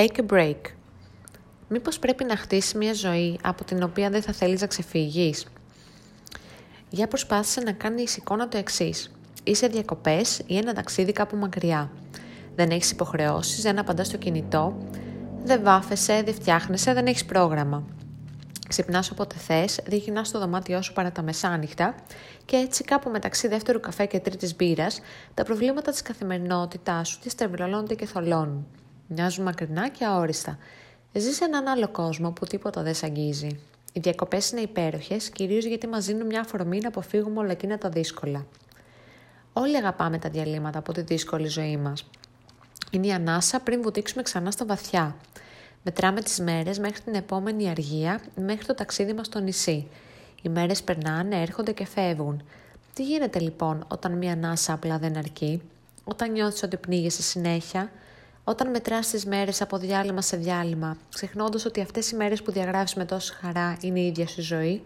Take a break. Μήπως πρέπει να χτίσει μια ζωή από την οποία δεν θα θέλεις να ξεφύγεις; Για προσπάθησε να κάνει εικόνα το εξής. Είσαι διακοπές ή ένα ταξίδι κάπου μακριά. Δεν έχεις υποχρεώσεις, δεν απαντάς στο κινητό, δεν βάφεσαι, δεν φτιάχνεσαι, δεν έχεις πρόγραμμα. Ξυπνάς όποτε θες, διακινάς το δωμάτιό σου παρά τα μεσάνυχτα και έτσι κάπου μεταξύ δεύτερου καφέ και τρίτης μπύρας, τα προβλήματα της καθημερινότητάς σου τη στρεβλώνονται και θολώνουν. Μοιάζουν μακρινά και αόριστα. Ζει σε έναν άλλο κόσμο που τίποτα δεν σ' αγγίζει. Οι διακοπές είναι υπέροχες, κυρίως γιατί μας δίνουν μια αφορμή να αποφύγουμε όλα εκείνα τα δύσκολα. Όλοι αγαπάμε τα διαλύματα από τη δύσκολη ζωή μας. Είναι η ανάσα πριν βουτήξουμε ξανά στα βαθιά. Μετράμε τις μέρες μέχρι την επόμενη αργία, μέχρι το ταξίδι μας στο νησί. Οι μέρες περνάνε, έρχονται και φεύγουν. Τι γίνεται λοιπόν όταν μια ανάσα απλά δεν αρκεί, όταν νιώθεις ότι πνίγεσαι συνέχεια, όταν μετράς τις μέρες από διάλειμμα σε διάλειμμα, ξεχνώντας ότι αυτές οι μέρες που διαγράφεις με τόση χαρά είναι η ίδια σου ζωή,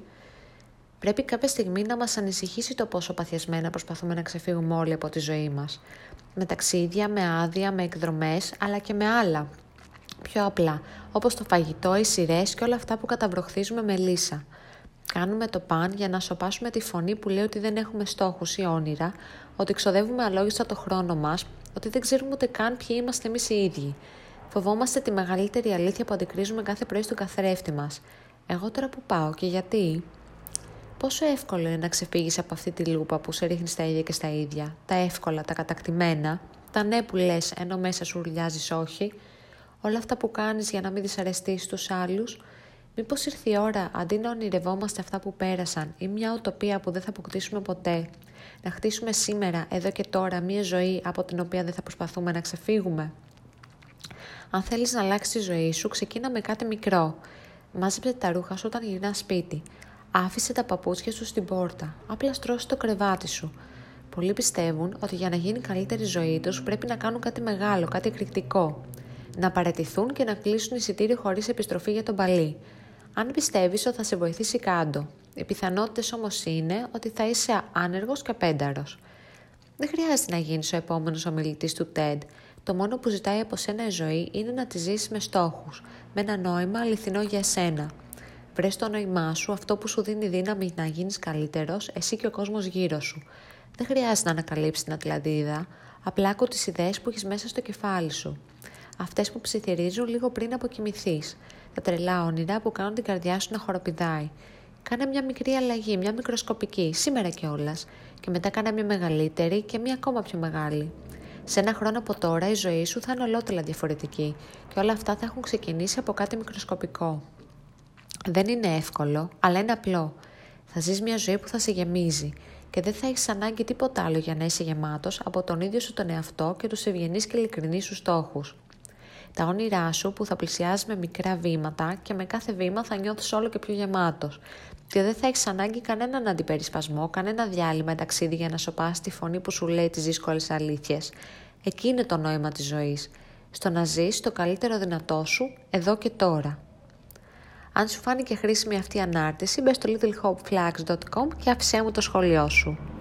πρέπει κάποια στιγμή να μας ανησυχήσει το πόσο παθιασμένα προσπαθούμε να ξεφύγουμε όλοι από τη ζωή μας. Με ταξίδια, με άδεια, με εκδρομές, αλλά και με άλλα. Πιο απλά, όπως το φαγητό, οι σειρές και όλα αυτά που καταβροχθίζουμε με λύσα. Κάνουμε το παν για να σοπάσουμε τη φωνή που λέει ότι δεν έχουμε στόχους ή όνειρα, ότι ξοδεύουμε αλόγιστα το χρόνο μας, ότι δεν ξέρουμε ούτε καν ποιοι είμαστε εμείς οι ίδιοι. Φοβόμαστε τη μεγαλύτερη αλήθεια που αντικρίζουμε κάθε πρωί στον καθρέφτη μας. Εγώ τώρα που πάω και γιατί... Πόσο εύκολο είναι να ξεφύγεις από αυτή τη λούπα που σε ρίχνει στα ίδια και στα ίδια, τα εύκολα, τα κατακτημένα, τα ναι που λες ενώ μέσα σου ουρλιάζεις όχι, όλα αυτά που κάνεις για να μην δυσαρεστείς τους άλλους, Μήπως ήρθε η ώρα, αντί να ονειρευόμαστε αυτά που πέρασαν ή μια οτοπία που δεν θα αποκτήσουμε ποτέ, να χτίσουμε σήμερα, εδώ και τώρα, μια ζωή από την οποία δεν θα προσπαθούμε να ξεφύγουμε; Αν θέλεις να αλλάξεις τη ζωή σου, ξεκίνα με κάτι μικρό. Μάζεψε τα ρούχα σου όταν γυρνά σπίτι. Άφησε τα παπούτσια σου στην πόρτα. Απλά στρώσει το κρεβάτι σου. Πολλοί πιστεύουν ότι για να γίνει καλύτερη η ζωή τους πρέπει να κάνουν κάτι μεγάλο, κάτι εκρηκτικό. Να παρετηθούν και να κλείσουν εισιτήριο χωρίς επιστροφή για τον παλί. Αν πιστεύεις ότι θα σε βοηθήσει κάτω. Οι πιθανότητες όμως είναι ότι θα είσαι άνεργος και απένταρος. Δεν χρειάζεται να γίνεις ο επόμενος ομιλητής του TED. Το μόνο που ζητάει από σένα η ζωή είναι να τη ζήσεις με στόχους, με ένα νόημα αληθινό για εσένα. Βρες το νόημά σου, αυτό που σου δίνει δύναμη να γίνεις καλύτερος, εσύ και ο κόσμος γύρω σου. Δεν χρειάζεται να ανακαλύψεις την Ατλαντίδα, απλά άκου τις ιδέες που έχεις μέσα στο κεφάλι σου. Αυτές που ψιθυρίζουν λίγο πριν αποκοιμηθεί τα τρελά όνειρα που κάνουν την καρδιά σου να χοροπηδάει. Κάνε μια μικρή αλλαγή, μια μικροσκοπική, σήμερα κιόλας, και μετά κάνε μια μεγαλύτερη και μια ακόμα πιο μεγάλη. Σε ένα χρόνο από τώρα η ζωή σου θα είναι ολότελα διαφορετική και όλα αυτά θα έχουν ξεκινήσει από κάτι μικροσκοπικό. Δεν είναι εύκολο, αλλά είναι απλό. Θα ζεις μια ζωή που θα σε γεμίζει και δεν θα έχεις ανάγκη τίποτα άλλο για να είσαι γεμάτος από τον ίδιο σου τον εαυτό και τους ευγενείς και ειλικρινείς σου στόχους τα όνειρά σου που θα πλησιάζεις με μικρά βήματα και με κάθε βήμα θα νιώθεις όλο και πιο γεμάτος. Και δεν θα έχεις ανάγκη κανέναν αντιπερισπασμό, κανένα διάλειμμα ταξίδι για να σοπάσει τη φωνή που σου λέει τις δύσκολες αλήθειες. Εκεί είναι το νόημα της ζωής. Στο να ζεις το καλύτερο δυνατό σου εδώ και τώρα. Αν σου φάνηκε χρήσιμη αυτή η ανάρτηση, μπες στο littlehopeflags.com και άφησέ μου το σχόλιο σου.